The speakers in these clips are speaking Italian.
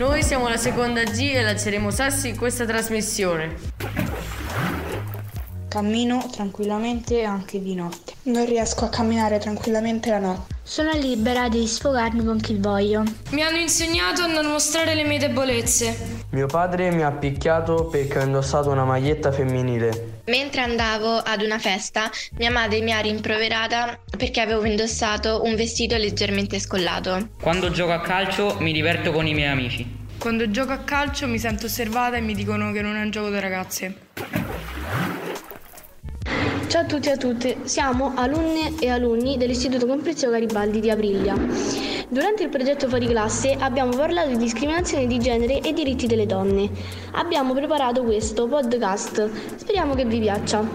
Noi siamo la seconda G e lanceremo sassi in questa trasmissione. Cammino tranquillamente anche di notte. Non riesco a camminare tranquillamente la notte. Sono libera di sfogarmi con chi voglio. Mi hanno insegnato a non mostrare le mie debolezze. Mio padre mi ha picchiato perché ho indossato una maglietta femminile. Mentre andavo ad una festa, mia madre mi ha rimproverata perché avevo indossato un vestito leggermente scollato. Quando gioco a calcio mi diverto con i miei amici. Quando gioco a calcio mi sento osservata e mi dicono che non è un gioco da ragazze. Ciao a tutti e a tutte, siamo alunne e alunni dell'Istituto Comprensivo Garibaldi di Aprilia. Durante il progetto Fuori Classe abbiamo parlato di discriminazione di genere e diritti delle donne. Abbiamo preparato questo podcast, speriamo che vi piaccia.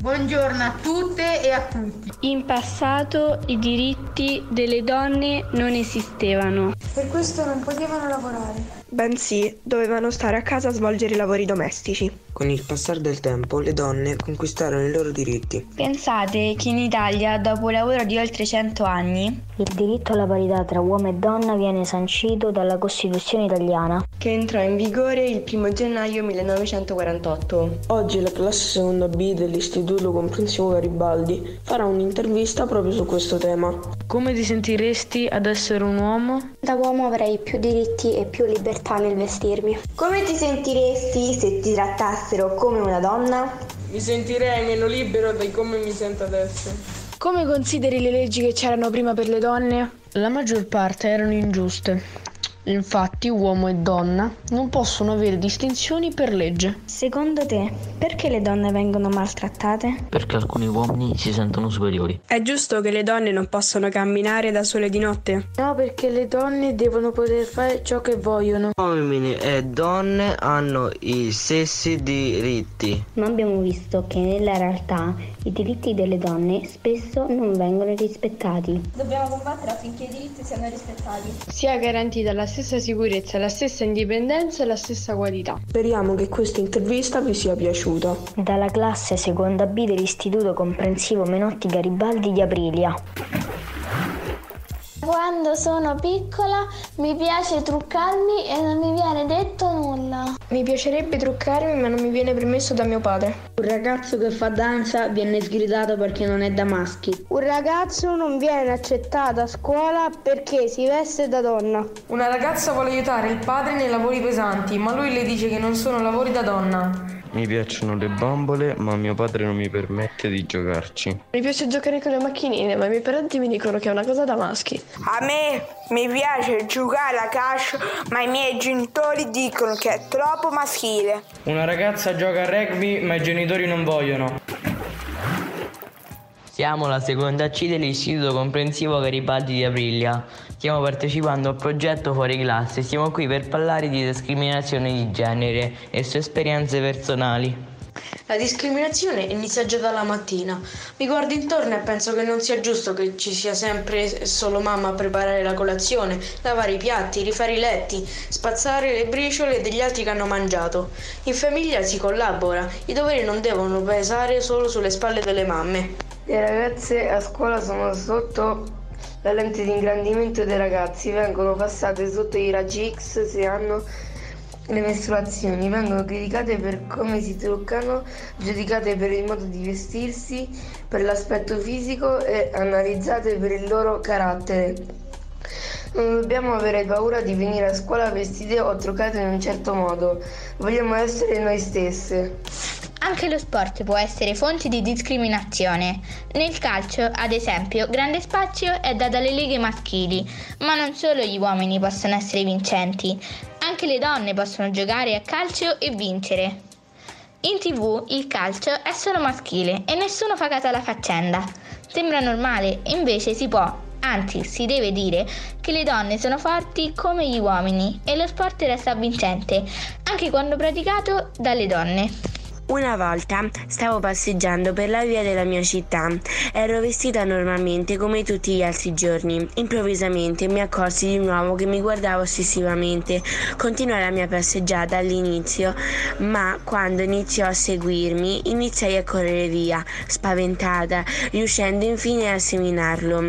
Buongiorno a tutte e a tutti. In passato i diritti delle donne non esistevano. Per questo non potevano lavorare. Bensì, dovevano stare a casa a svolgere i lavori domestici. Con il passare del tempo le donne conquistarono i loro diritti. Pensate che in Italia, dopo un lavoro di oltre 100 anni, il diritto alla parità tra uomo e donna viene sancito dalla Costituzione italiana, che entrò in vigore il 1 gennaio 1948. Oggi la classe seconda B dell'Istituto Comprensivo Garibaldi farà un'intervista proprio su questo tema. Come ti sentiresti ad essere un uomo? Da uomo avrei più diritti e più libertà nel vestirmi. Come ti sentiresti se ti trattassero come una donna? Mi sentirei meno libero di come mi sento adesso. Come consideri le leggi che c'erano prima per le donne? La maggior parte erano ingiuste. Infatti uomo e donna non possono avere distinzioni per legge. Secondo te, perché le donne vengono maltrattate? Perché alcuni uomini si sentono superiori. È giusto che le donne non possano camminare da sole di notte? No, perché le donne devono poter fare ciò che vogliono. Uomini e donne hanno i stessi diritti. Ma abbiamo visto che nella realtà i diritti delle donne spesso non vengono rispettati. Dobbiamo combattere affinché i diritti siano rispettati. Sia garantita la stessa sicurezza, la stessa indipendenza e la stessa qualità. Speriamo che questa intervista vi sia piaciuta. Dalla classe seconda B dell'Istituto Comprensivo Menotti Garibaldi di Aprilia. Quando sono piccola mi piace truccarmi e non mi viene detto nulla. Mi piacerebbe truccarmi ma non mi viene permesso da mio padre. Un ragazzo che fa danza viene sgridato perché non è da maschi. Un ragazzo non viene accettato a scuola perché si veste da donna. Una ragazza vuole aiutare il padre nei lavori pesanti ma lui le dice che non sono lavori da donna. Mi piacciono le bambole, ma mio padre non mi permette di giocarci. Mi piace giocare con le macchinine, ma i miei parenti mi dicono che è una cosa da maschi. A me mi piace giocare a calcio, ma i miei genitori dicono che è troppo maschile. Una ragazza gioca a rugby, ma i genitori non vogliono. Siamo la seconda C dell'Istituto Comprensivo Garibaldi di Aprilia. Stiamo partecipando al progetto Fuori Classe. Siamo qui per parlare di discriminazione di genere e sue esperienze personali. La discriminazione inizia già dalla mattina. Mi guardo intorno e penso che non sia giusto che ci sia sempre solo mamma a preparare la colazione, lavare i piatti, rifare i letti, spazzare le briciole degli altri che hanno mangiato. In famiglia si collabora, i doveri non devono pesare solo sulle spalle delle mamme. Le ragazze a scuola sono sotto la lente di ingrandimento dei ragazzi, vengono passate sotto i raggi X se hanno le mestruazioni, vengono criticate per come si truccano, giudicate per il modo di vestirsi, per l'aspetto fisico e analizzate per il loro carattere. Non dobbiamo avere paura di venire a scuola vestite o truccate in un certo modo, vogliamo essere noi stesse. Anche lo sport può essere fonte di discriminazione. Nel calcio, ad esempio, grande spazio è dato alle leghe maschili, ma non solo gli uomini possono essere vincenti, anche le donne possono giocare a calcio e vincere. In tv il calcio è solo maschile e nessuno fa caso alla faccenda. Sembra normale, invece si può, anzi si deve dire che le donne sono forti come gli uomini e lo sport resta vincente, anche quando praticato dalle donne. Una volta stavo passeggiando per la via della mia città. Ero vestita normalmente come tutti gli altri giorni. Improvvisamente mi accorsi di un uomo che mi guardava ossessivamente. Continuai la mia passeggiata all'inizio, ma quando iniziò a seguirmi iniziai a correre via, spaventata, riuscendo infine a seminarlo.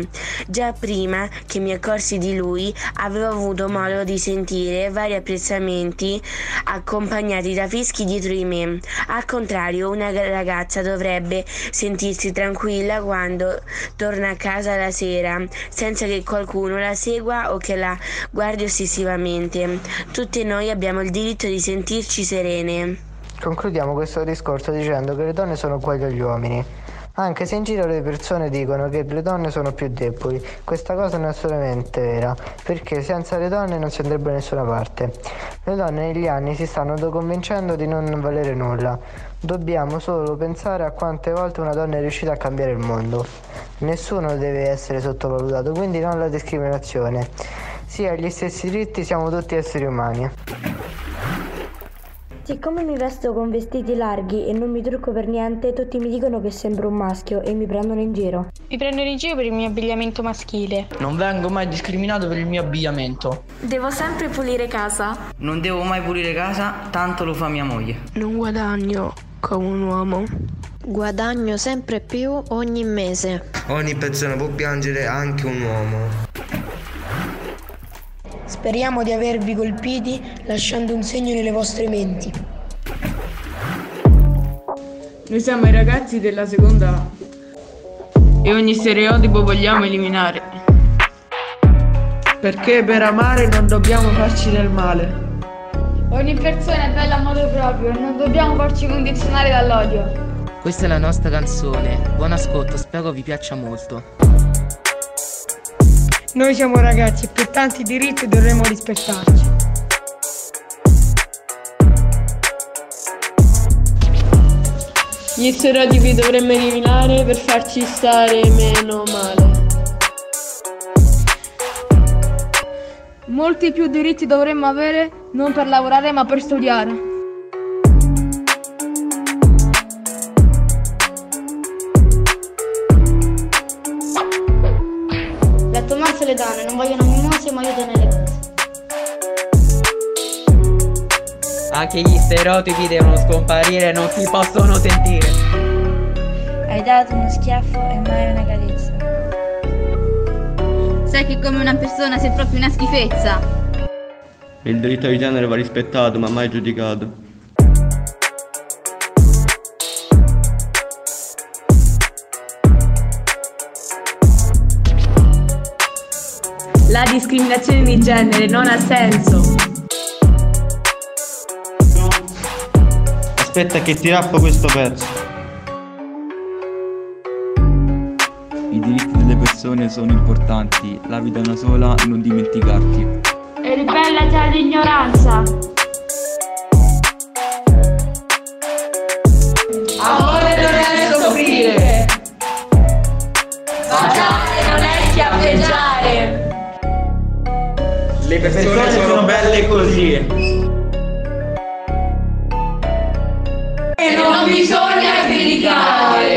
Già prima che mi accorsi di lui avevo avuto modo di sentire vari apprezzamenti accompagnati da fischi dietro di me. Al contrario, una ragazza dovrebbe sentirsi tranquilla quando torna a casa la sera, senza che qualcuno la segua o che la guardi ossessivamente. Tutte noi abbiamo il diritto di sentirci serene. Concludiamo questo discorso dicendo che le donne sono uguali agli uomini. Anche se in giro le persone dicono che le donne sono più deboli, questa cosa non è assolutamente vera, perché senza le donne non si andrebbe da nessuna parte. Le donne negli anni si stanno convincendo di non valere nulla. Dobbiamo solo pensare a quante volte una donna è riuscita a cambiare il mondo. Nessuno deve essere sottovalutato, quindi non la discriminazione. Sì, agli stessi diritti siamo tutti esseri umani. Siccome mi vesto con vestiti larghi e non mi trucco per niente, tutti mi dicono che sembro un maschio e mi prendono in giro. Mi prendono in giro per il mio abbigliamento maschile. Non vengo mai discriminato per il mio abbigliamento. Devo sempre pulire casa. Non devo mai pulire casa, tanto lo fa mia moglie. Non guadagno come un uomo. Guadagno sempre più ogni mese. Ogni persona può piangere, anche un uomo. Speriamo di avervi colpiti lasciando un segno nelle vostre menti. Noi siamo i ragazzi della seconda A e ogni stereotipo vogliamo eliminare. Perché per amare non dobbiamo farci del male. Ogni persona è bella a modo proprio e non dobbiamo farci condizionare dall'odio. Questa è la nostra canzone. Buon ascolto, spero vi piaccia molto. Noi siamo ragazzi e per tanti diritti dovremmo rispettarci. Gli stereotipi dovremmo eliminare per farci stare meno male. Molti più diritti dovremmo avere non per lavorare ma per studiare. E le donne non vogliono mimose ma aiutano nelle cose. Anche gli stereotipi devono scomparire, non si possono sentire. Hai dato uno schiaffo e mai una carezza. Sai che come una persona sei proprio una schifezza. Il diritto di genere va rispettato ma mai giudicato. La discriminazione di genere non ha senso. Aspetta che ti rappo questo pezzo. I diritti delle persone sono importanti, la vita è una sola, non dimenticarti. E ribellati all'ignoranza. Le persone sono belle così. E non bisogna criticare.